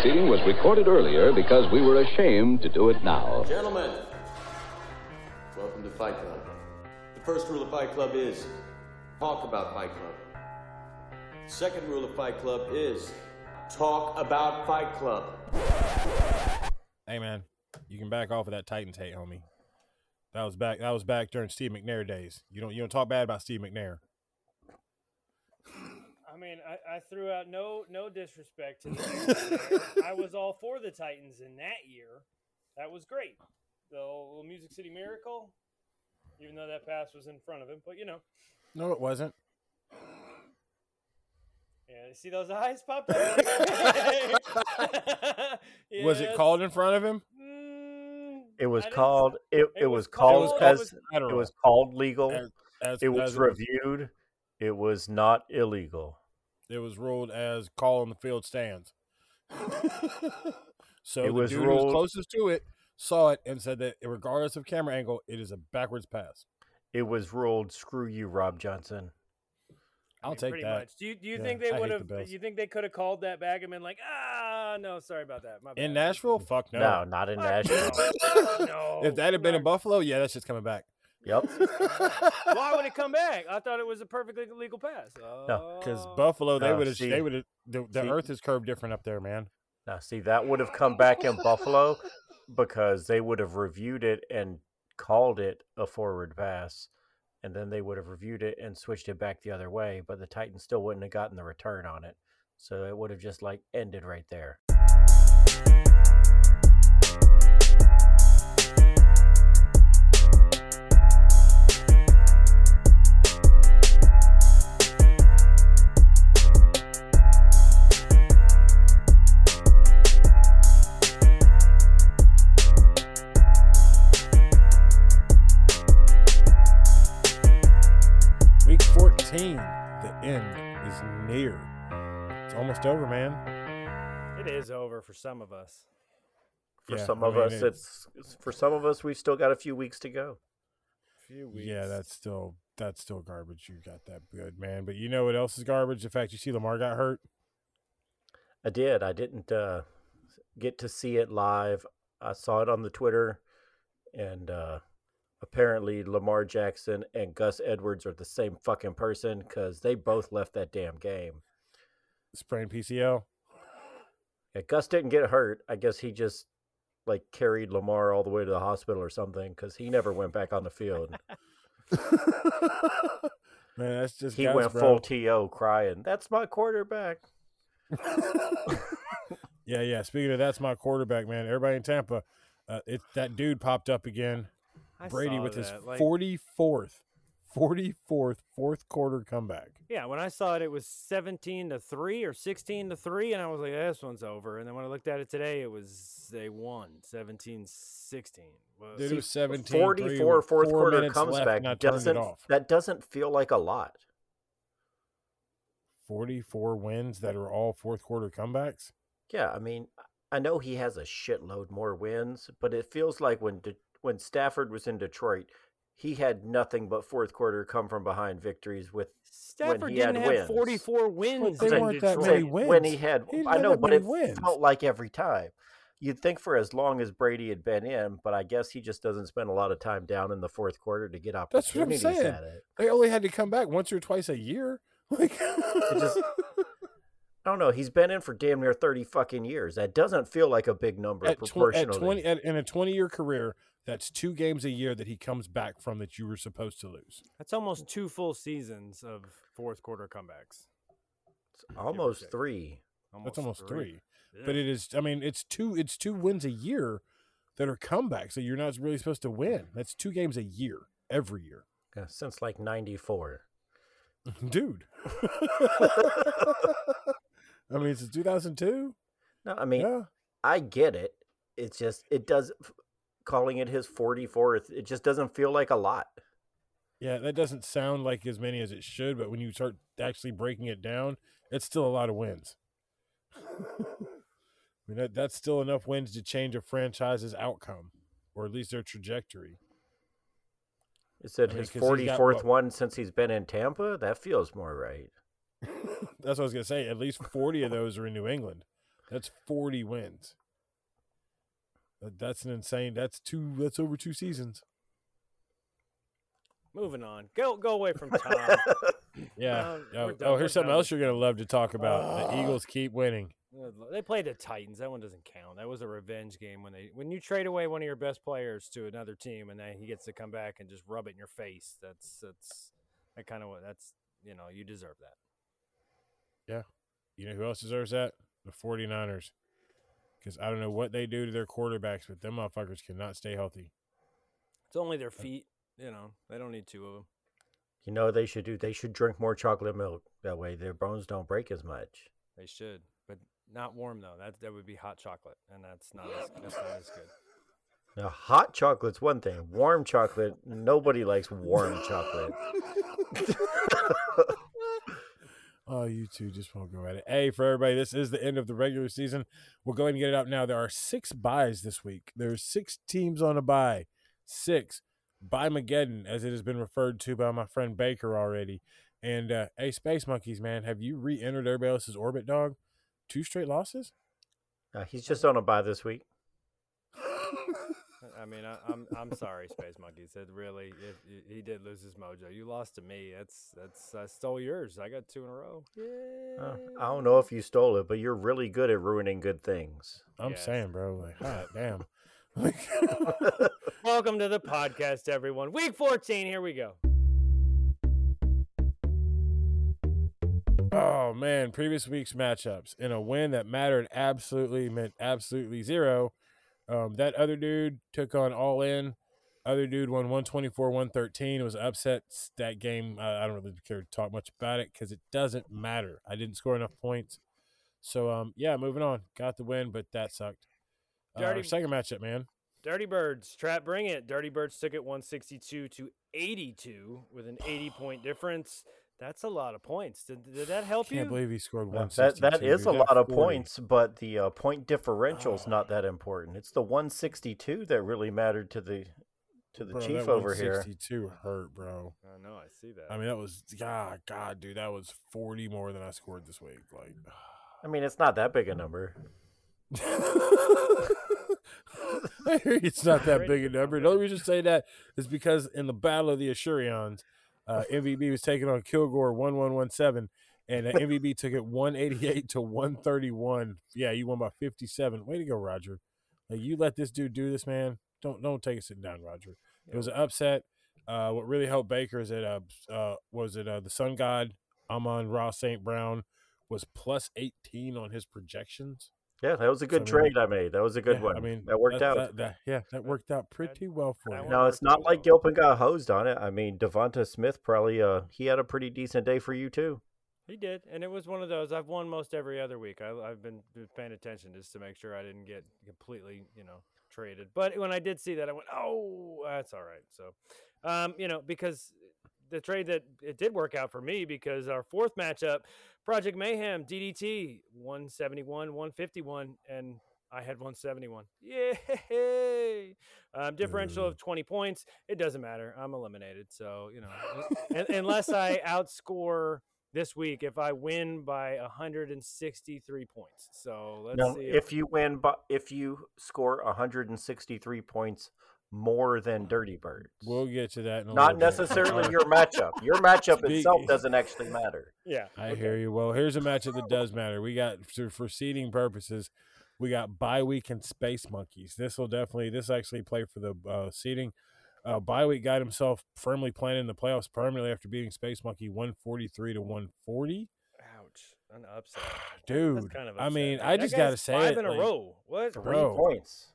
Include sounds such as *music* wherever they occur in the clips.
proceeding was recorded earlier because we were ashamed to do it now. Gentlemen, welcome to Fight Club. The first rule of Fight Club is talk about Fight Club. The Second rule of Fight Club is talk about Fight Club. Hey man, you can back off of that Titans hate, homie. That was back. That was back during Steve McNair days. You don't you don't talk bad about Steve McNair. I mean, I, I threw out no no disrespect to *laughs* the I was all for the Titans in that year. That was great. The little Music City Miracle, even though that pass was in front of him, but you know, No, it wasn't. yeah. See those eyes pop *laughs* up? *laughs* Was it called in front of him? Mm, It was called. It, it it was was called called- as it was it was called legal. As, as, It was reviewed. It was not illegal. It was ruled as call on the field stands. *laughs* so It the was dude who was closest to it saw it and said that regardless of camera angle, it is a backwards pass. It was ruled. Screw you, Rob Johnson. I'll I mean, take pretty that. Much. Do you do you Yeah, think they would have? Bills. You think they could have called that back and been like, ah, no, sorry about that. My In. Nashville, fuck no. No, not in Nashville. No. *laughs* no. If that had been in Buffalo, yeah, that's just coming back. Yep. *laughs* why would it come back? I thought it was a perfectly legal pass. No, Because. Buffalo, they No, would have. They would have. The, the see- earth is curved different up there, man. Now, see, that would have come back in Buffalo because they would have reviewed it and called it a forward pass, and then they would have reviewed it and switched it back the other way. But the Titans still wouldn't have gotten the return on it, so it would have just like ended right there. Almost over, man. It is over for some of us. For Yeah, some I of mean, us, it's it's- for some of us we've still got a few weeks to go. Few weeks. Yeah, that's still that's still garbage. You got that good, man. But you know what else is garbage? The fact you see Lamar got hurt. I did. I didn't uh, get to see it live. I saw it on the Twitter, and uh, apparently Lamar Jackson and Gus Edwards are the same fucking person because they both left that damn game. Sprained PCL. Yeah, Gus didn't get hurt. I guess he just like carried Lamar all the way to the hospital or something because he never went back on the field. *laughs* man, that's just he guys, went bro. full to crying. That's my quarterback. *laughs* Yeah, yeah. Speaking of that's my quarterback, man. Everybody in Tampa, uh, it that dude popped up again. I Brady saw with his that, like- forty fourth, forty fourth fourth quarter comeback. Yeah, when I saw it, it was seventeen to three or sixteen to three, and I was like, "This one's over." And then when I looked at it today, it was they won 17-16. Well, Dude, it was 17 44 fourth quarter minutes left, comeback and I turned doesn't that doesn't feel like a lot. 44 wins that are all fourth quarter comebacks. Yeah, I mean, I know he has a shitload more wins, but it feels like when De- when Stafford was in Detroit, he had nothing but fourth quarter come from behind victories with Stafford he had didn't have wins. forty four wins. they weren't that many wins. when he had. He didn't I know, but it wins. felt like every time. You'd think for as long as Brady had been in, but I guess he just doesn't spend a lot of time down in the fourth quarter to get That's what I'm opportunities saying. at it. They only had to come back once or twice a year. *laughs* Like, just- *laughs* I don't know. He's been in for damn near thirty fucking years. That doesn't feel like a big number at, tw- at 20 at, in a 20 year career, that's two games a year that he comes back from that you were supposed to lose. That's almost two full seasons of fourth quarter comebacks. It's almost take. three. That's almost three. Yeah. But it is. I mean, it's two. It's two wins a year that are comebacks that you're not really supposed to win. That's two games a year every year, Yeah, since like '94. *laughs* dude. *laughs* I mean, since 2002. No, I mean Yeah. I get it. It's just it does calling it his 44th. It just doesn't feel like a lot. Yeah, that doesn't sound like as many as it should, but when you start actually breaking it down, it's still a lot of wins. *laughs* I mean, that, that's still enough wins to change a franchise's outcome, or at least their trajectory. It said I mean, his 'cause he's got 44th one since he's been in Tampa. That feels more right. *laughs* That's what I was gonna say. At least forty of those are in New England. That's 40 wins. That- That's an insane. That's two. That's over two seasons. Moving on. Go go away from *laughs* Tom. Yeah. Well, oh, done- oh, here's something done else you're gonna love to talk about. The ah. Eagles keep winning. they played the Titans. That one doesn't count. That was a revenge game when they when you trade away one of your best players to another team and then he gets to come back and just rub it in your face. That's that's that kind of what that's you know you deserve that. Yeah. You know who else deserves that? The 49ers. Because I don't know what they do to their quarterbacks, but them motherfuckers cannot stay healthy. It's only their uh, feet. You know they don't need two of them. You know what they should do? They should drink more chocolate milk. That way their bones don't break as much. They should, but not warm though. That that would be hot chocolate, and that's not as, that's not as good. Now, hot chocolate's one thing. Warm chocolate, nobody likes warm chocolate. *laughs* *laughs* Oh, you two just won't go at it. Hey, for everybody, this is the end of the regular season. We'll go ahead and get it out now. There are six buys this week. There's six teams on a buy. Six. By Mageddon, as it has been referred to by my friend Baker already. And uh, hey, Space Monkeys, man, have you re-entered everybody else's orbit, dog? Two straight losses? Uh, he's just on a buy this week. *laughs* I mean, I, I'm I'm sorry, Space Monkeys. It really, it, it- he did lose his mojo. You lost to me. That's that's I stole yours. I got two in a row. Uh, I don't know if you stole it, but you're really good at ruining good things. I'm Yes. saying, bro, like, hot damn. *laughs* Welcome to the podcast, everyone. Week 14. Here we go. Oh man, previous week's matchups in a win that mattered absolutely meant absolutely zero. Um, that other dude took on all in. Other dude won 124 113. It was upset. That game, I, I don't really care to talk much about it because it doesn't matter. I didn't score enough points. So, um, yeah, moving on. Got the win, but that sucked. Uh, our Dirty- second matchup, man. Dirty Birds, trap, bring it. Dirty Birds took it 162 to 82 with an 80 point difference. That's a lot of points. Did, did that help you? I Can't you? believe he scored 162. that that is a dude. Got lot of points, but the uh, point differential's not that important. It's the 162 that really mattered to the to the Bro, chief that over here. 162 hurt, bro. I know, I see that. I mean, that was God, God, dude, that was forty more than I scored this week. Like, *sighs* I mean, it's not that big a number. *laughs* It's not that big a number. The only reason I say that is because in the Battle of the Assurions, uh, MVB was taking on Kilgore one one one seven, and uh, MVB *laughs* took it one eighty eight to one thirty one. Yeah, you won by fifty seven. Way to go, Roger! Like you let this dude do this, man. Don't don't take it sitting down, Roger. It was an upset. Uh, what really helped Baker is that uh, uh, was it uh, the Sun God Amon-Ra St. Brown was plus eighteen on his projections. Yeah, that was a good So, I mean- trade I made. That was a good Yeah, one. I mean, that worked out. That, that- yeah, that worked out pretty well for that you. one- no, it's not like. Gilpin got hosed on it. I mean, Devonta Smith probably uh he had a pretty decent day for you too. He did, and it was one of those. I've won most every other week. I, I've been, been paying attention just to make sure I didn't get completely, you know, traded. But when I did see that, I went, "Oh, that's all right." So, um, you know, because the trade that it did work out for me because our fourth matchup, Project Mayhem DDT, one seventy one, one fifty one, and I had 171. *laughs* Yay! Um, differential Ooh. of 20 points. It doesn't matter. I'm eliminated. So, you know, un- unless I outscore this week, if I win by 163 points. So let's see. if you win, but if you score 163 points more than Dirty Birds, We'll get to that. In a not little bit. necessarily Uh, *laughs* your matchup. Your matchup Speak- itself doesn't actually matter. yeah. I okay. hear you. Well, here's a matchup that does matter. We got for, for seeding purposes, we got bye week and Space Monkeys. This will definitely this actually play for the uh, seeding. Uh, bye week got himself firmly planted in the playoffs permanently after beating Space Monkey 143 to 140. Ouch. An upset. Dude, kind of I mean. I That just gotta say five it, in a like, row. What? Three Bro. points.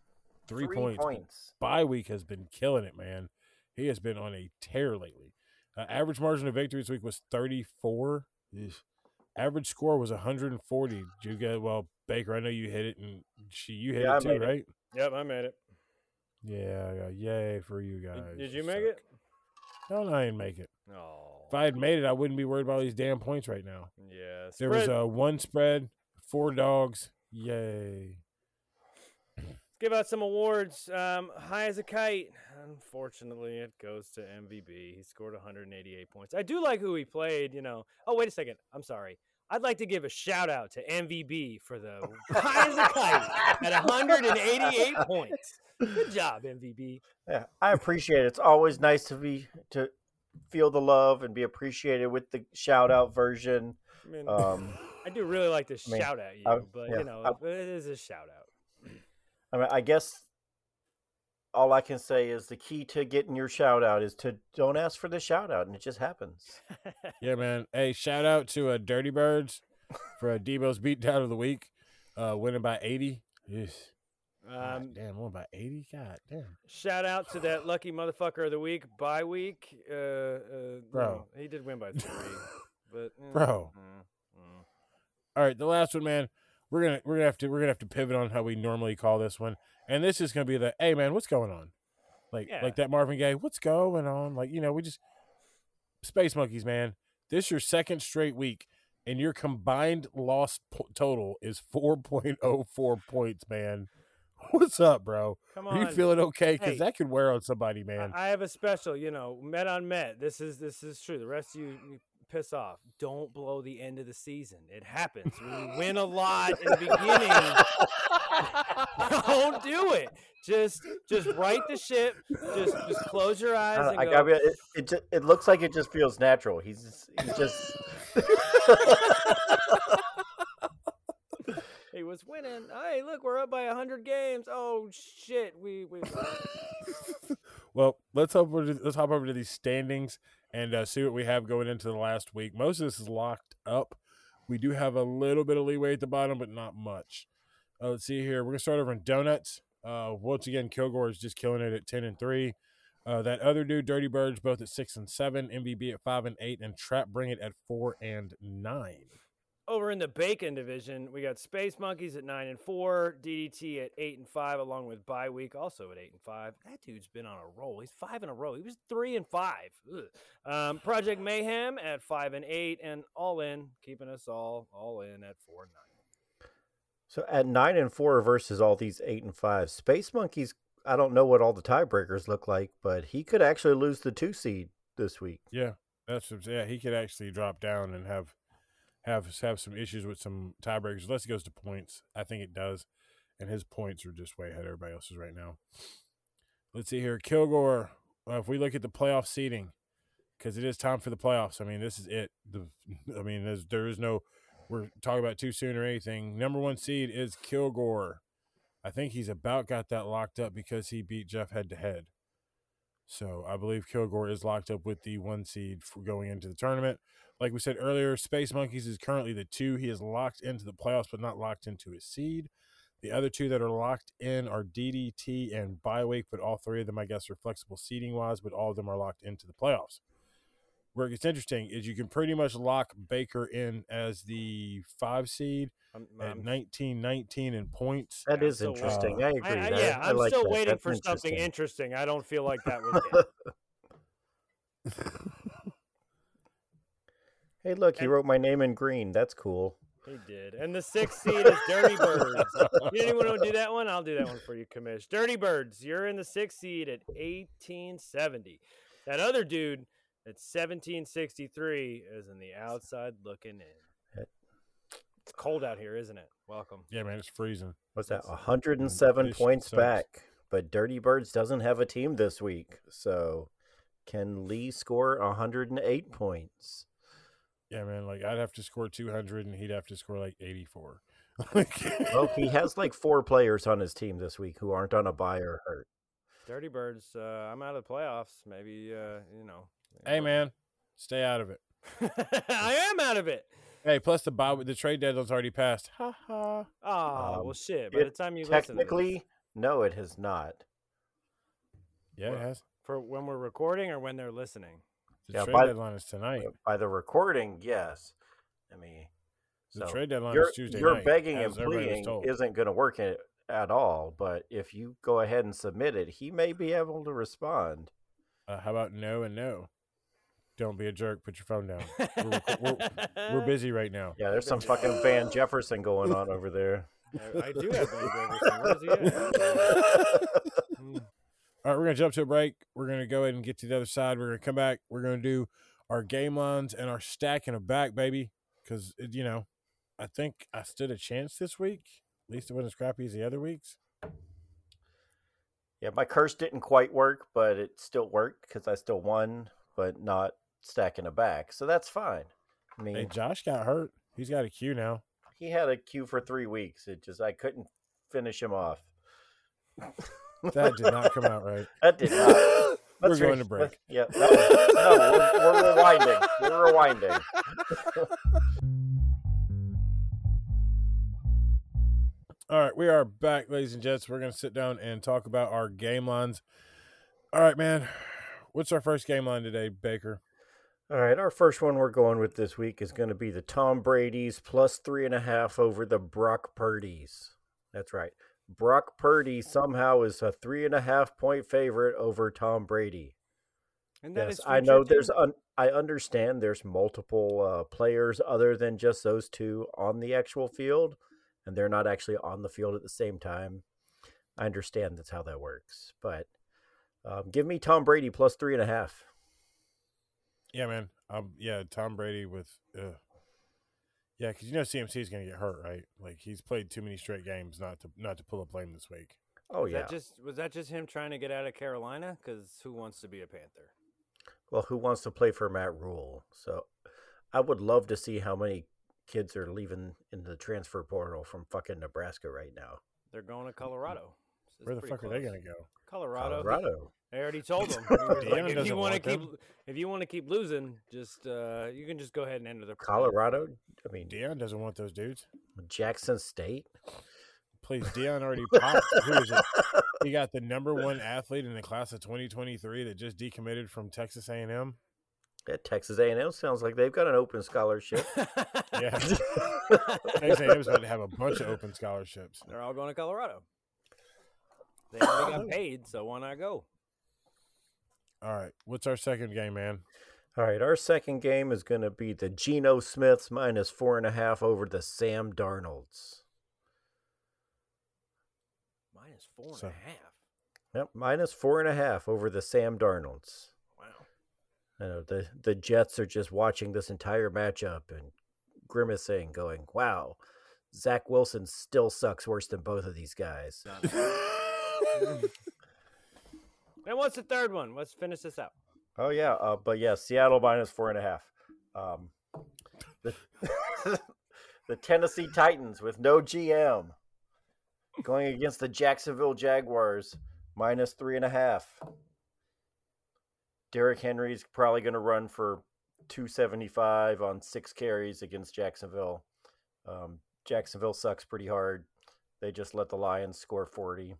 Three, Three points. points. Bye week has been killing it, man. He has been on a tear lately. Uh, average margin of victory this week was 34. Ugh. Average score was 140. Did you get well, Baker? I know you hit it, and she you hit Yeah, it too, made it. right? Yep, I made it. Yeah, yeah, yay for you guys. Did, did You you make suck. it? No, no, I didn't make it. Oh. If I had made it, I wouldn't be worried about these damn points right now. Yeah. There was spread- a one spread, four dogs. Yay! Give out some awards. Um, high as a kite. Unfortunately, it goes to MVB. He scored 188 points. I do like who he played. You know. Oh, wait a second. I'm sorry. I'd like to give a shout out to MVB for the *laughs* high as a kite at 188 *laughs* points. Good job, MVB. Yeah, I appreciate it. It's always nice to be to feel the love and be appreciated with the shout out version. I mean, Um, *laughs* I do really like to I mean, shout at you, I- but yeah, you know, I- it is a shout out. I mean, I guess all I can say is the key to getting your shout out is to don't ask for the shout out, and it just happens. Yeah, man. Hey, shout out to uh, Dirty Birds for uh, Debo's beatdown of the week, uh, winning by 80. Yes. God Um, damn, won by 80? God damn. shout out to that lucky motherfucker of the week, by week. Uh, uh, Bro. no, he did win by three, but eh, *laughs* Bro. mm, mm. All right, the last one, man. We're gonna we're gonna have to we're gonna have to pivot on how we normally call this one, and this is gonna be the hey man, what's going on? Like Yeah. like that Marvin Gaye, what's going on? Like you know we just Space Monkeys, man. This your second straight week, and your combined loss po- total is four point oh four points, man. *laughs* What's up, bro? Come Are you feeling okay? Because Hey. that could wear on somebody, man. I have a special, you know, met on met. This is this is true. The rest of you, you piss off. Don't blow the end of the season. It happens. We win a *laughs* lot in the beginning, *laughs* don't do it. Just just right the ship. Just just close your eyes I, and I go. gotta be, it, it, ju- it looks like it just feels natural. He's just, he's just *laughs* he was winning. Hey, look, we're up by hundred games. Oh shit, we we. Well, let's hop over to, let's hop over to these standings and uh, see what we have going into the last week. Most of this is locked up. We do have a little bit of leeway at the bottom, but not much. Uh, let's see here. We're gonna start over in donuts. Uh, once again, Kilgore is just killing it at ten and three. Uh, that other dude, Dirty Birds, both at six and seven. MVB at five and eight, and Trap Bring It at four and nine. Over in the bacon division, we got Space Monkeys at nine and four, DDT at eight and five, along with Bye Week also at eight and five. That dude's been on a roll. He's five in a row. He was three and five. Um, Project Mayhem at five and eight, and all in, keeping us all all in at four and nine. so at nine and four versus all these eight and five. Space Monkeys. I don't know what all the tiebreakers look like, but he could actually lose the two seed this week. Yeah, that's yeah. He could actually drop down and have have have some issues with some tiebreakers. Unless it goes to points, I think it does, and his points are just way ahead of everybody else's right now. Let's see here, Kilgore. Uh, if we look at the playoff seating, because it is time for the playoffs. I mean, this is it. The *laughs* I mean, there's, there is no. We're talking about too soon or anything. Number one seed is Kilgore. I think he's about got that locked up because he beat Jeff head to head. So I believe Kilgore is locked up with the one seed for going into the tournament. Like we said earlier, Space Monkeys is currently the two. He is locked into the playoffs, but not locked into his seed. The other two that are locked in are DDT and Bye Week, but all three of them, I guess, are flexible seating wise, but all of them are locked into the playoffs. Where it gets interesting is you can pretty much lock Baker in as the five seed I'm, at I'm- 19 19 in points. That is so, interesting. uh, I agree. I, I, yeah, I, I'm like still that. waiting That's for something interesting. interesting. I don't feel like that was *laughs* it. Hey, look, he And- wrote my name in green. That's cool. He did. And the sixth seed is Dirty Birds. *laughs* You anyone want to do that one? I'll do that one for you, Commish. Dirty Birds, you're in the sixth seed at 1870. That other dude at 1763 is in the outside looking in. It's cold out here, isn't it? Welcome. Yeah, man, it's freezing. What's that? 107 this points sucks. back. But Dirty Birds doesn't have a team this week. So can Lee score 108 points? Yeah, man, like I'd have to score 200 and he'd have to score like 84. *laughs* Like- Well, he has like four players on his team this week who aren't on a buy or hurt. Dirty Birds, uh, I'm out of the playoffs. Maybe, uh, you know. hey, man, stay out of it. *laughs* I am out of it. Hey, plus the buy, the trade deadline's already passed. Ha ha. Oh, Um, well, shit. By it the time you listen to this- Technically, no, it has not. Yeah, it has. for when we're recording or when they're listening. The yeah, trade by- deadline is tonight. By the recording, yes. I mean, The so trade deadline your, is Tuesday your night. begging and as everybody was pleading isn't going to work in, at all. But if you go ahead and submit it, he may be able to respond. Uh, how about no and no? Don't be a jerk. Put your phone down. We're, we're, we're *laughs* busy right now. Yeah, there's some fucking Van Jefferson going on over there. *laughs* I, I do have Van Jefferson. Where's he at? *laughs* We're gonna jump to a break. We're gonna go ahead and get to the other side. We're gonna come back. We're gonna do our game lines and our stack in a back, baby. because you know, I think I stood a chance this week. At least it wasn't as crappy as the other weeks. Yeah, my curse didn't quite work, but it still worked because I still won, but not stacking a back. So that's fine. I mean, Hey, Josh got hurt. He's got a queue now. he had a queue for three weeks. It just I couldn't finish him off. *laughs* That did not come out right. *laughs* That did not. *laughs* We're going re- to break. let's- Yeah, that no, we're, we're rewinding. We're rewinding. *laughs* All right, we are back, ladies and gents. We're going to sit down and talk about our game lines. All right, man. What's our first game line today, Baker? All right, our first one we're going with this week is going to be the Tom Brady's plus three and a half over the Brock Purdy's. That's right. Brock Purdy somehow is a three and a half point favorite over Tom Brady. And that yes, is I know too. there's un- I understand there's multiple uh, players other than just those two on the actual field, and they're not actually on the field at the same time. I understand that's how that works, but um, give me Tom Brady plus three and a half. Yeah, man. Um, yeah, Tom Brady with, uh, yeah, because you know CMC is going to get hurt, right? Like he's played too many straight games not to not to pull a blame this week. Oh Was yeah. that just was that just him trying to get out of Carolina? Because who wants to be a Panther? Well, who wants to play for Matt Rhule? So I would love to see how many kids are leaving in the transfer portal from fucking Nebraska right now. They're going to Colorado. It's Where the pretty fuck are they going to go? Colorado. Colorado. They already told them. He *laughs* like, if you want to keep, them. if you want to keep losing, just uh, you can just go ahead and enter the Colorado. I mean, Deion doesn't want those dudes. Jackson State. Please, Deion already popped. Who is it? *laughs* He got the number one athlete in the class of 2023 that just decommitted from Texas A&M. Yeah, Texas A&M sounds like they've got an open scholarship. *laughs* Yeah, Texas A&M is about to have a bunch of open scholarships. They're all going to Colorado. They already got *laughs* paid, so why not go? All right, what's our second game, man? All right, our second game is going to be the Geno Smiths minus four and a half over the Sam Darnolds. Minus four and a half. Yep, minus four and a half over the Sam Darnolds. Wow. I know the the Jets are just watching this entire matchup and grimacing, going, "Wow, Zach Wilson still sucks worse than both of these guys." *laughs* *laughs* And what's the third one? Let's finish this up. Oh yeah, uh, but yeah, Seattle minus four and a half. Um, the, *laughs* the Tennessee Titans with no GM going against the Jacksonville Jaguars minus three and a half. Derrick Henry's probably going to run for 275 on six carries against Jacksonville. Um, Jacksonville sucks pretty hard. They just let the Lions score 40.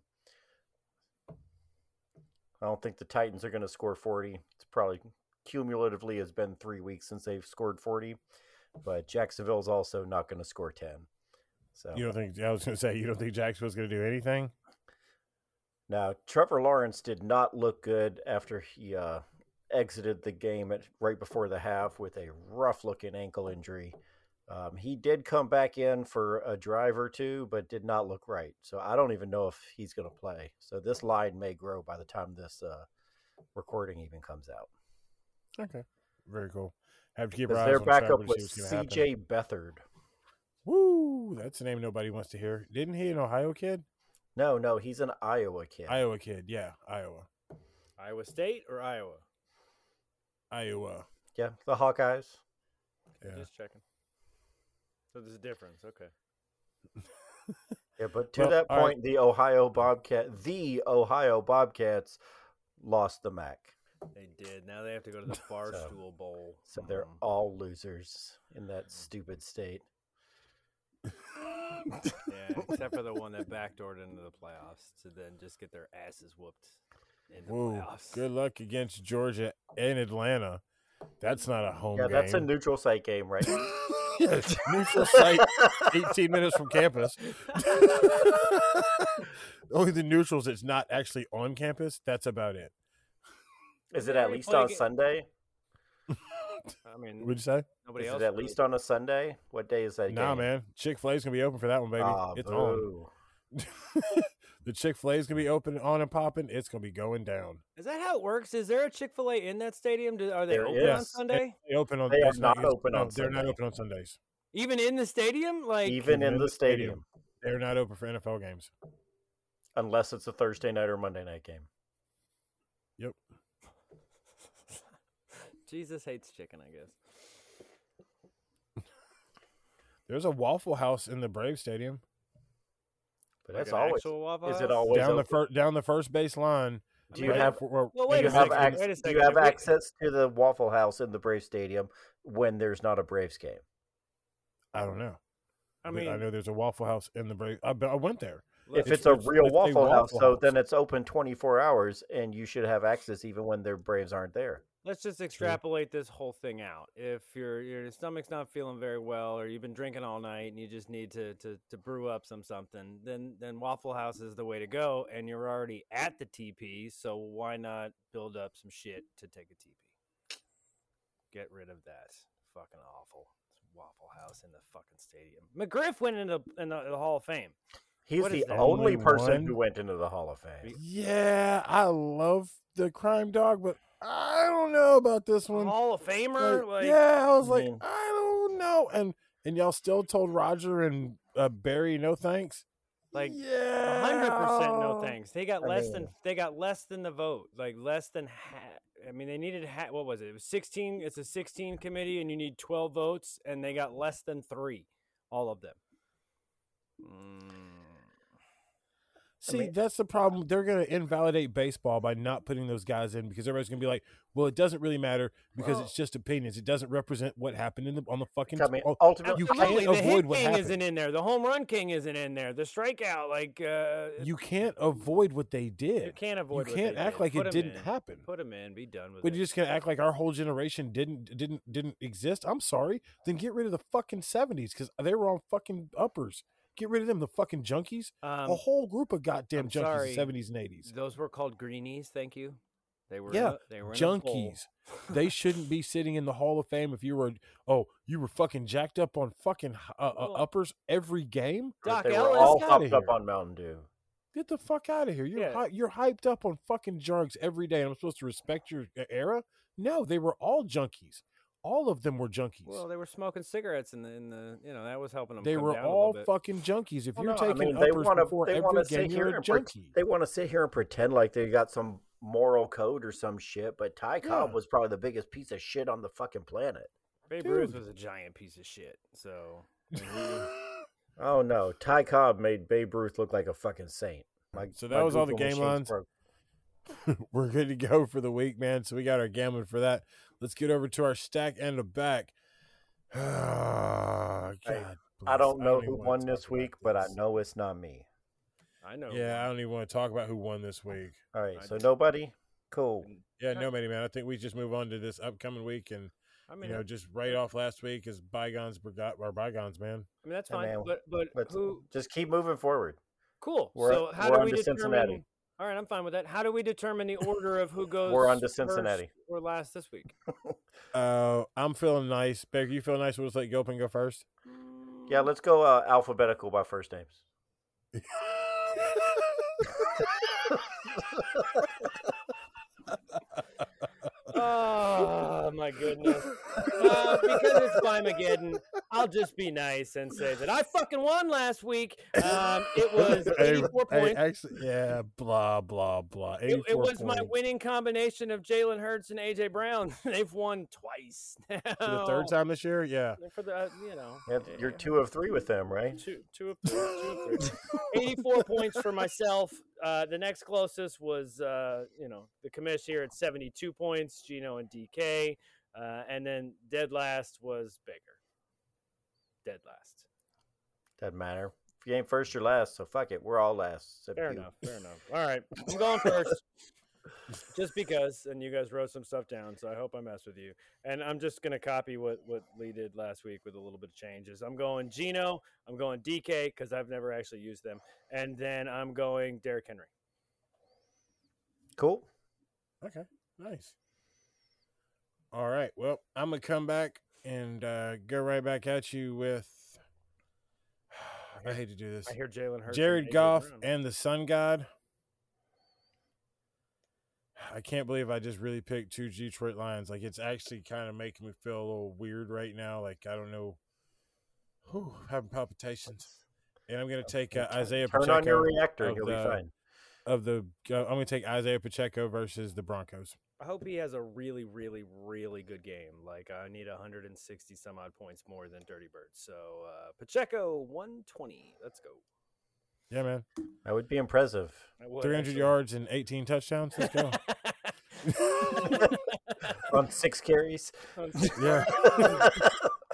I don't think the Titans are going to score 40. It's probably cumulatively has been three weeks since they've scored 40, but Jacksonville's also not going to score 10. So You don't think I was going to say you don't think Jacksonville's going to do anything? now Trevor Lawrence did not look good after he uh, exited the game at right before the half with a rough-looking ankle injury. Um, he did come back in for a drive or two, but did not look right. So I don't even know if he's going to play. So this line may grow by the time this uh, recording even comes out. Okay, very cool. Have to keep our eyes their on backup was see what's going to happen. C.J. Beathard. Woo, that's a name nobody wants to hear. Didn't he an Ohio kid? No, no, he's an Iowa kid. Iowa kid, yeah, Iowa, Iowa State or Iowa? Iowa. Yeah, the Hawkeyes. Yeah. Just checking. So there's a difference. Okay. *laughs* Yeah, but to Well, that all right. point, the Ohio Bobcat, the Ohio Bobcats, lost the MAC, They did. Now they have to go to the *laughs* Barstool Bowl. so they're Mhm. all losers in that stupid state. *laughs* yeah, except for the one that backdoored into the playoffs to then just get their asses whooped in the Whoa, playoffs. good luck against Georgia and Atlanta. That's not a home game. Yeah, game. that's a neutral site game, right? Yes, *laughs* neutral *laughs* site, 18 minutes from campus. *laughs* Only the neutrals that's not actually on campus. That's about it. Is it at least on ga- Sunday? I mean, What'd you say? nobody Is else. it at least on a Sunday? What day is that Nah, game? man. Chick Fil A's gonna be open for that one, baby. Ah, it's on. Boo. the Chick Fil A's gonna be open, on and popping. It's gonna be going down. Is that how it works? Is there a Chick Fil A in that stadium? Do, are they There open on. Sunday? They open on. They are it's not open no, on They're not open on Sundays. Even in the stadium, like even in the stadium, They're not open for NFL games. unless it's a Thursday night or Monday night game. Yep. *laughs* Jesus hates chicken, I guess. *laughs* There's a Waffle House in the Brave Stadium. But Like that's an always. actual Waffle Is it always down the first down the first base line. Do you right have Well, do you have second, ac- do you have access to the Waffle House in the Braves Stadium when there's not a Braves game? I don't know. I mean, I know there's a Waffle House in the Brave. I, I went there. If let's- it's a real it's a Waffle House, Waffle so then it's open 24 hours, and you should have access even when their Braves aren't there. Let's just extrapolate this whole thing out. If your your stomach's not feeling very well, or you've been drinking all night and you just need to, to, to brew up some something, then then Waffle House is the way to go. And you're already at the TP, so why not build up some shit to take a TP? Get rid of that fucking awful Waffle House in the fucking stadium. McGriff went into in the, the Hall of Fame. He's What is the only Only person one? who went into the Hall of Fame. Yeah, I love the crime dog, but I don't know about this one. Hall of Famer, Like, like yeah, I was like, mean- I don't know, and and y'all still told Roger and uh, Barry no thanks. Like, yeah, hundred percent no thanks. They got I less than they got less than the vote, like less than half. I mean, they needed ha- what was it? It was sixteen. It's a sixteen committee, and you need twelve votes, and they got less than three, all of them. Mm. See, mean- that's the problem. They're going to invalidate baseball by not putting those guys in because everybody's going to be like, "Well, it doesn't really matter because Well- it's just opinions. It doesn't represent what happened in the on the fucking." I mean, oh, ultimately, you can't the avoid hit what king happened. isn't in there. The home run king isn't in there. The strikeout, like uh, you can't avoid what they did. you can't avoid. what can't act did. like Put it didn't in. happen. Put them in. Be done with But it. you're just gonna act like our whole generation didn't didn't didn't exist. I'm sorry. Then get rid of the fucking seventies because they were on fucking uppers. Get rid of them, the fucking junkies. um, a whole group of goddamn I'm junkies sorry. in seventies and eighties. those were called greenies. Thank you. They were. Yeah, a- they were in a bowl. junkies. they shouldn't be sitting in the Hall of Fame if you were oh you were fucking jacked up on fucking uh, uh, uppers every game. Doc they were all Get outta hopped up on Mountain Dew. Get the fuck out of here. You're Yeah. hy- you're hyped up on fucking drugs every day. And I'm supposed to respect your uh, era? No, they were all junkies. All of them were junkies. Well, they were smoking cigarettes in the in the you know that was helping them. they come were down all little bit. fucking junkies. If Well, you're no, I taking mean, they uppers wanna- before they every game, here you're a and pre- junkie. They want to sit here and pretend like they got some moral code or some shit, but Ty Cobb was probably the biggest piece of shit on the fucking planet. Babe Ruth was a giant piece of shit. So *laughs* Oh no, Ty Cobb made Babe Ruth look like a fucking saint. My, So that my was all the game machine's lines? broke. *laughs* we're good to go for the week, man. So we got our gambling for that. Let's get over to our stack and the back. Ah, *sighs* Hey, I don't know even who wanna won this about week, but I know it's not me. I know. Yeah, I don't even want to talk about who won this week. All right, I so just- nobody. Cool. Yeah, no, matey, man. I think we just move on to this upcoming week and I mean, you know just write off last week as bygones forgot or bygones, man. I mean that's Hey, fine. man, but but who? just keep moving forward. Cool. we're- so how we're do on we to determine? Cincinnati. All right, I'm fine with that. How do we determine the order of who goes? *laughs* We're on to first Cincinnati. or last this week. *laughs* Uh, I'm feeling nice. Baker, you feel nice? We'll just let Gopin and go first. Yeah, let's go uh, alphabetical by first names. *laughs* Oh my goodness! Uh, because it's Climageddon, I'll just be nice and say that I fucking won last week. Um, it was *laughs* 84 hey, points. actually, yeah, blah blah blah. It, it 84 was my winning combination of Jalen Hurts and AJ Brown. *laughs* They've won twice. *laughs* For the third time this year. Yeah, For the uh, you know, Yeah, You're two of three with them, right? two two of three. Two of three. 84 points for myself. Uh, the next closest was uh, you know the commish here at 72 points. Geno and DK, uh, and then dead last was Baker. Dead last. Doesn't matter. If you ain't first, you're last. So fuck it. We're all last. Fair enough. Fair enough. All right, I'm going *laughs* first. Just because, and you guys wrote some stuff down, so I hope I mess with you. And I'm just gonna copy what what Lee did last week with a little bit of changes. I'm going Geno. I'm going DK because I've never actually used them, and then I'm going Derrick Henry. Cool. Okay, nice. All right. Well, I'm gonna come back and uh, go right back at you with. *sighs* I hate to do this. I hear Jalen Hurts. Jared Goff Brown. and the Sun God. I can't believe I just really picked two Detroit Lions. Like it's actually kind of making me feel a little weird right now. Like I don't know. Whew, having palpitations. And I'm going to take uh, Isaiah Turn Pacheco on your reactor, of you'll be the- fine. of the. Uh, I'm going to take Isaiah Pacheco versus the Broncos. I hope he has a really, really, really good game. Like I need 160 some odd points more than Dirty Bird. So uh, Pacheco 120. Let's go. Yeah, man. That would be impressive. Would, 300 actually. yards and 18 touchdowns. Let's go. *laughs* on six carries. *laughs* yeah. *laughs*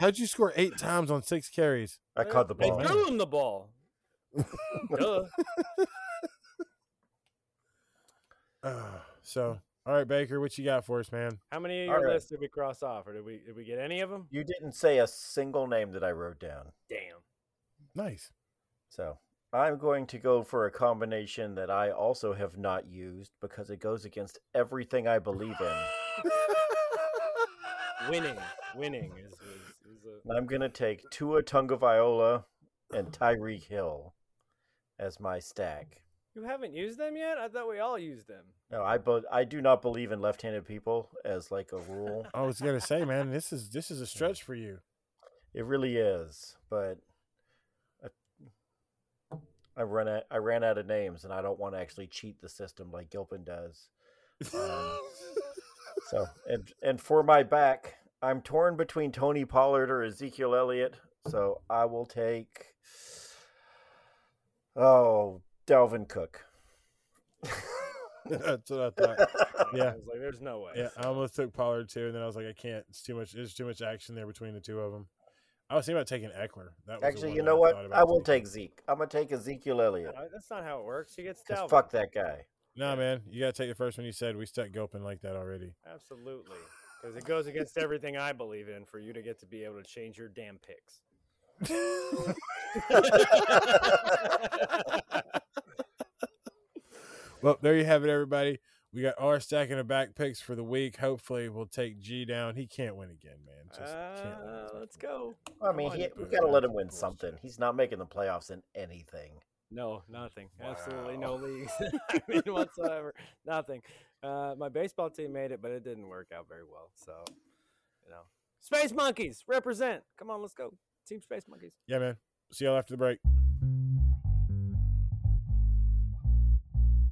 How'd you score eight times on six carries? I caught the They ball. threw him the ball. Duh. *sighs* Uh, so, all right, Baker, what you got for us, man? How many of All your right. lists did we cross off, or did we did we get any of them? You didn't say a single name that I wrote down. Damn. Nice. So I'm going to go for a combination that I also have not used because it goes against everything I believe in. *laughs* Winning, winning is, is, is a And I'm going to take Tua Tagovailoa and Tyreek Hill as my stack. You haven't used them yet? I thought we all used them. No, I but I do not believe in left-handed people as like a rule. I was gonna say, man, this is this is a stretch for you. It really is, but I, I run out, I ran out of names, and I don't want to actually cheat the system like Gilpin does. Um, so, *laughs* and and for my back, I'm torn between Tony Pollard or Ezekiel Elliott. So I will take oh Dalvin Cook. *laughs* *laughs* That's what I thought. Yeah. I was like, there's no way. Yeah, I almost took Pollard too, and then I was like, I can't. It's too much. There's too much action there between the two of them. I was thinking about taking Ekeler. That was Actually, you know what? thought about I will taking. take Zeke. I'm gonna take Ezekiel Elliott Uh, That's not how it works. He gets because Dalvin. fuck that guy. Nah, man, you gotta take the first one you said. We stuck Gilpin like that already. Absolutely. Because it goes against everything I believe in for you to get to be able to change your damn picks. *laughs* Well, there you have it, everybody. We got our stack in the back picks for the week. Hopefully, we'll take G down. He can't win again, man. Just can't win. Uh, let's go. I mean, he, we boo. gotta let him win something. He's not making the playoffs in anything. No, nothing. Absolutely no leagues. *laughs* I mean, whatsoever. Nothing. Uh, my baseball team made it, but it didn't work out very well. So, you know, Space Monkeys represent. Come on, let's go. Team Space Monkeys. Yeah, man. See y'all after the break.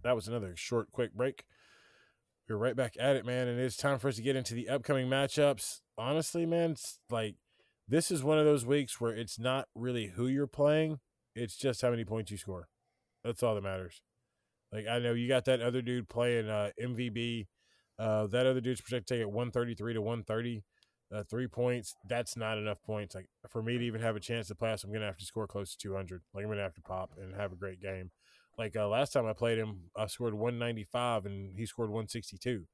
That was another short, quick break. We're right back at it, man, and it's time for us to get into the upcoming matchups. Honestly, man, like this is one of those weeks where it's not really who you're playing, it's just how many points you score. That's all that matters. Like I know you got that other dude playing uh, MVB. Uh, that other dude's projected to take it 133 to 130 uh, three points, that's not enough points. Like for me to even have a chance to pass, I'm gonna have to score close to 200. Like I'm gonna have to pop and have a great game. Like uh, last time I played him, I scored 195 and he scored 162.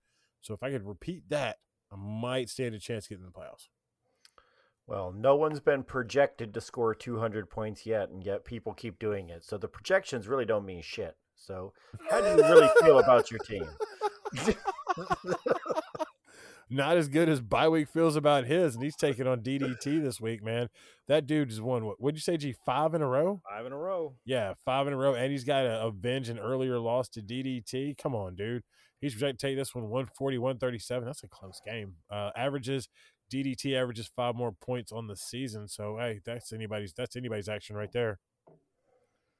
So if I could repeat that, I might stand a chance getting in the playoffs. Well, no one's been projected to score 200 points yet, and yet people keep doing it. So the projections really don't mean shit. So how do you really feel about your team? *laughs* *laughs* Not as good as Byweek feels about his, and he's taking on DDT this week, man. That dude has won what? What'd you say, G? Five in a row? Five in a row. Yeah, five in a row, and he's got to avenge an earlier loss to DDT. Come on, dude. He's projected to take this one 140, 137. That's a close game. Uh, averages DDT averages five more points on the season. So hey, that's anybody's that's anybody's action right there.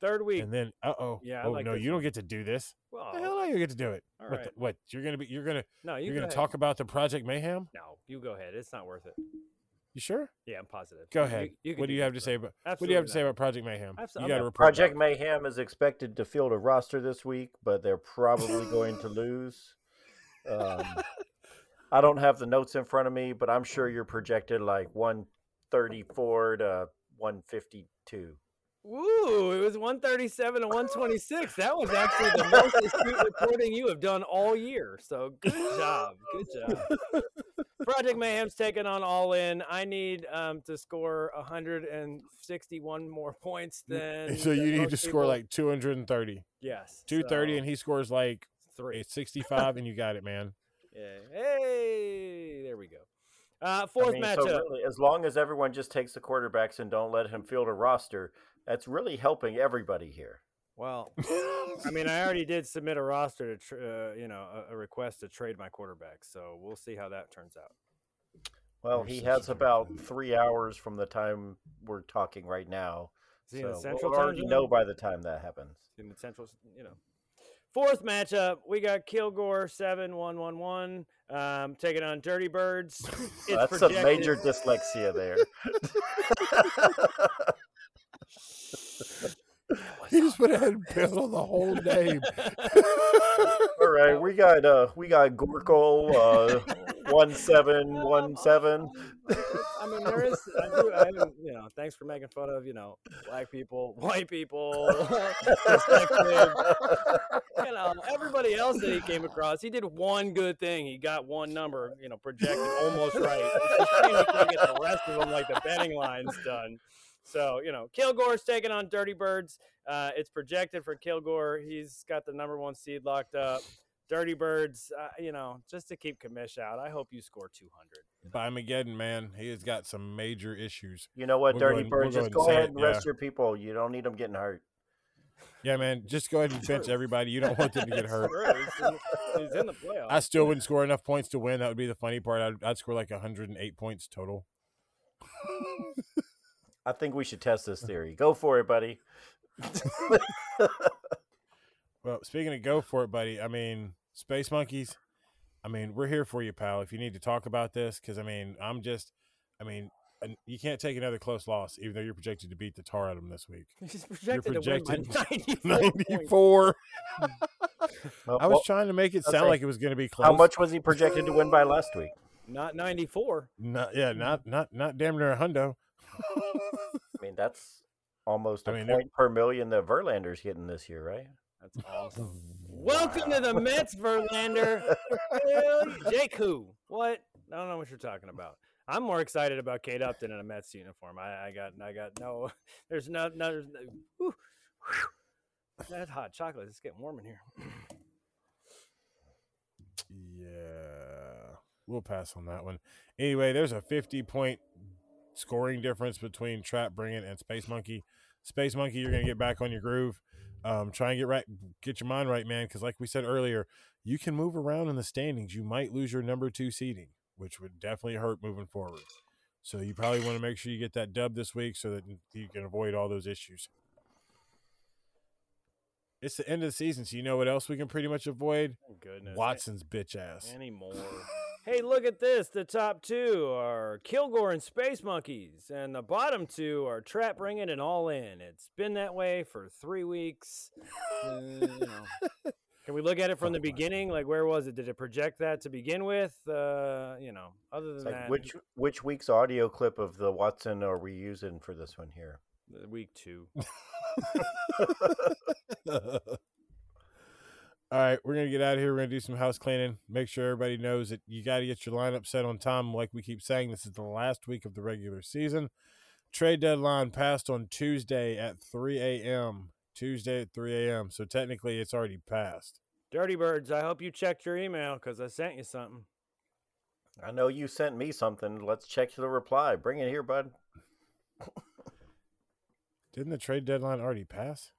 Third week. And then uh oh, Yeah, I oh like no, this you don't get to do this. well, The hell no, you get to do it. all what? right. the- what? You're gonna be? You're gonna No, you you're go gonna ahead. talk about the Project Mayhem? No, you go ahead. It's not worth it. You sure? Yeah, I'm positive. Go ahead. you can what do you have to say about? What do you have to say about Project Mayhem? Abso- You got to report. Project. Mayhem is expected to field a roster this week, but they're probably going to lose. Um, I don't have the notes in front of me, but I'm sure you're projected like 134 to 152. Woo! It was 137 to 126. That was actually the *laughs* most astute reporting you have done all year. So good job. Good job. Project Mayhem's taking on All In. I need um, to score 161 more points than. So you need to score like 230, yes, 230, so and he scores like three. a 65, and you got it, man. Yeah. Hey, there we go. Uh, I fourth mean, matchup. so really, as long as everyone just takes the quarterbacks and don't let him field a roster, that's really helping everybody here. Well, *laughs* I mean, I already did submit a roster to, tr- uh, you know, a, a request to trade my quarterback. So we'll see how that turns out. Well, he has about three hours from the time we're talking right now. Is he in the So Central we'll already zone? know by the time that happens. in the central, you know. Fourth matchup, we got Kilgore seven one one one um, taking on Dirty Birds. *laughs* It's That's projected- major dyslexia there. *laughs* *laughs* He just went ahead and penciled the whole name. *laughs* All right, we got uh we got Gorkle uh one seven *laughs* one seven. I mean, there is. *laughs* I do. I, haven't- you know, thanks for making fun of you know black people, white people, you know, everybody else that he came across. He did one good thing. He got one number, you know, projected almost right. It's a shame he can't get the rest of them like the betting line's done. So you know, Kilgore's taking on Dirty Birds. Uh, it's projected for Kilgore. He's got the number one seed locked up. Dirty Birds, uh, you know, just to keep Kamish out. I hope you score 200. Bye-mageddon, man, he has got some major issues. You know what, We'll go Dirty ahead- we'll Bird? go Just ahead and go ahead it, and rest yeah. your people. You don't need them getting hurt. Yeah, man, just go ahead and *laughs* bench everybody. You don't want them to get *laughs* hurt. true. He's in, he's in the playoffs. I still wouldn't score enough points to win. That would be the funny part. I'd, I'd score like 108 points total. *laughs* I think we should test this theory. Go for it, buddy. *laughs* Well, speaking of go for it, buddy, I mean, Space Monkeys, I mean, we're here for you, pal. If you need to talk about this, because I mean, I'm just, I mean, you can't take another close loss, even though you're projected to beat the tar out of them this week. He's projected, to win by *laughs* 94. 94. *laughs* Well, I was well, trying to make it sound like it was going to be close. how much was he projected to win by last week? Not 94. Not, yeah, not not not damn near a hundo. I mean, that's almost a I mean, point per million that Verlander's getting this year, right? That's awesome. *laughs* Welcome to the Mets, Verlander. *laughs* Jake who? What? I don't know what you're talking about. I'm more excited about Kate Upton in a Mets uniform. I, I got, I got no. *laughs* There's no, no. There's no whew, whew. That hot chocolate. It's getting warm in here. Yeah, we'll pass on that one. Anyway, there's a 50 point scoring difference between Trap Bringing and Space Monkey. Space Monkey, you're gonna get back on your groove. Um, try and get right, get your mind right, man. Because like we said earlier, you can move around in the standings. You might lose your number two seeding, which would definitely hurt moving forward. So you probably want to make sure you get that dub this week so that you can avoid all those issues. It's the end of the season, so you know what else we can pretty much avoid? Oh, Goodness. Watson's bitch ass. anymore. *laughs* hey, look at this. The top two are Kilgore and Space Monkeys, and the bottom two are Trap Bringing and All In. It's been that way for three weeks. Uh, you know. Can we look at it from the beginning? Like, where was it? Did it project that to begin with? Uh, you know, other than like that, which which week's audio clip of the Watson are we using for this one here? week two. *laughs* *laughs* All right, we're gonna get out of here. We're gonna do some house cleaning. Make sure everybody knows that you got to get your lineup set on time. Like we keep saying, this is the last week of the regular season. Trade deadline passed on Tuesday at 3 a.m. Tuesday at 3 a.m. So technically, it's already passed. Dirty Birds, I hope you checked your email because I sent you something. I know you sent me something. Let's check the reply. Bring it here, bud. Didn't the trade deadline already pass?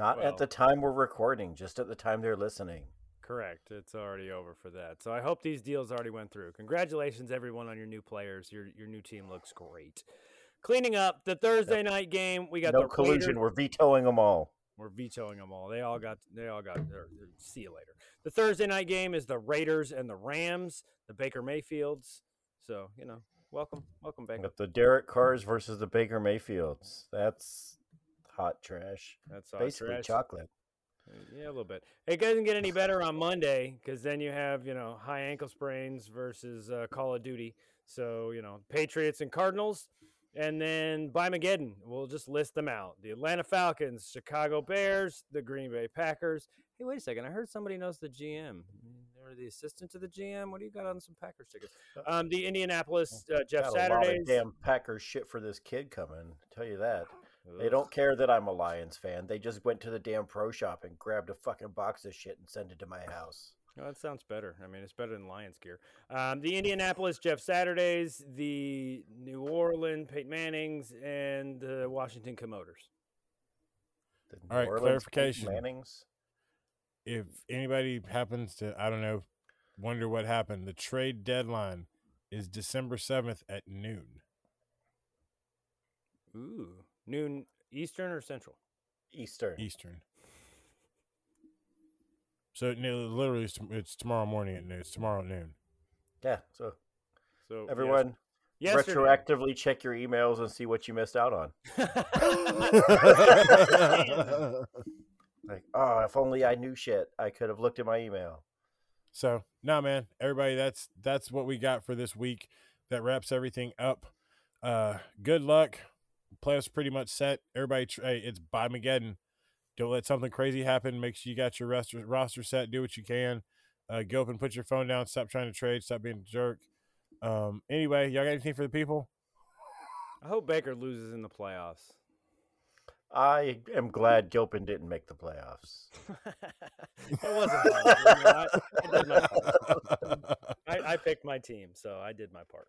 Not Well- at the time we're recording, just at the time they're listening. Correct. It's already over for that. So I hope these deals already went through. Congratulations, everyone, on your new players. Your your new team looks great. Cleaning up the Thursday night game, we got no the collusion. Raiders- We're vetoing them all. We're vetoing them all. They all got. They all got. Their, their- see you later. The Thursday night game is the Raiders and the Rams, the Baker Mayfields. So you know, welcome, welcome, Baker. Got the Derek Carrs versus the Baker Mayfields. That's hot trash. That's all Basically trash. chocolate. Yeah, a little bit. It doesn't get any better on Monday because then you have you know high ankle sprains versus uh, Call of Duty. So you know Patriots and Cardinals, and then bye-mageddon, we'll just list them out: the Atlanta Falcons, Chicago Bears, the Green Bay Packers. Hey, wait a second! I heard somebody knows the GM or the assistant to the GM. What do you got on some Packers tickets? Um, the Indianapolis uh, Jeff Got a lot of Saturdays. damn Packers shit for this kid coming. Tell you that. They don't care that I'm a Lions fan. They just went to the damn pro shop and grabbed a fucking box of shit and sent it to my house. Oh, that sounds better. I mean, it's better than Lions gear. Um, the Indianapolis Jeff Saturdays, the New Orleans Peyton Mannings, and the Washington Commanders. The All right, New Orleans Peyton clarification. Mannings. If anybody happens to, I don't know, wonder what happened, the trade deadline is December 7th at noon. Ooh, noon Eastern or Central? Eastern. Eastern. So literally, it's, it's tomorrow morning at noon. It's tomorrow at noon. Yeah. So So yes- everyone, yesterday- retroactively check your emails and see what you missed out on. *laughs* Like, oh, if only I knew shit, I could have looked at my email. So, nah, man, everybody, that's that's what we got for this week. That wraps everything up. Uh, good luck. Playoffs pretty much set. Everybody, tr- hey, it's bye-mageddon. Don't let something crazy happen. Make sure you got your roster, roster set. Do what you can. Uh, go up and put your phone down. Stop trying to trade. Stop being a jerk. Um, anyway, y'all got anything for the people? I hope Baker loses in the playoffs. I am glad Gilpin didn't make the playoffs. *laughs* it wasn't. hard, you know, I, I, did my part. *laughs* I, I picked my team, so I did my part.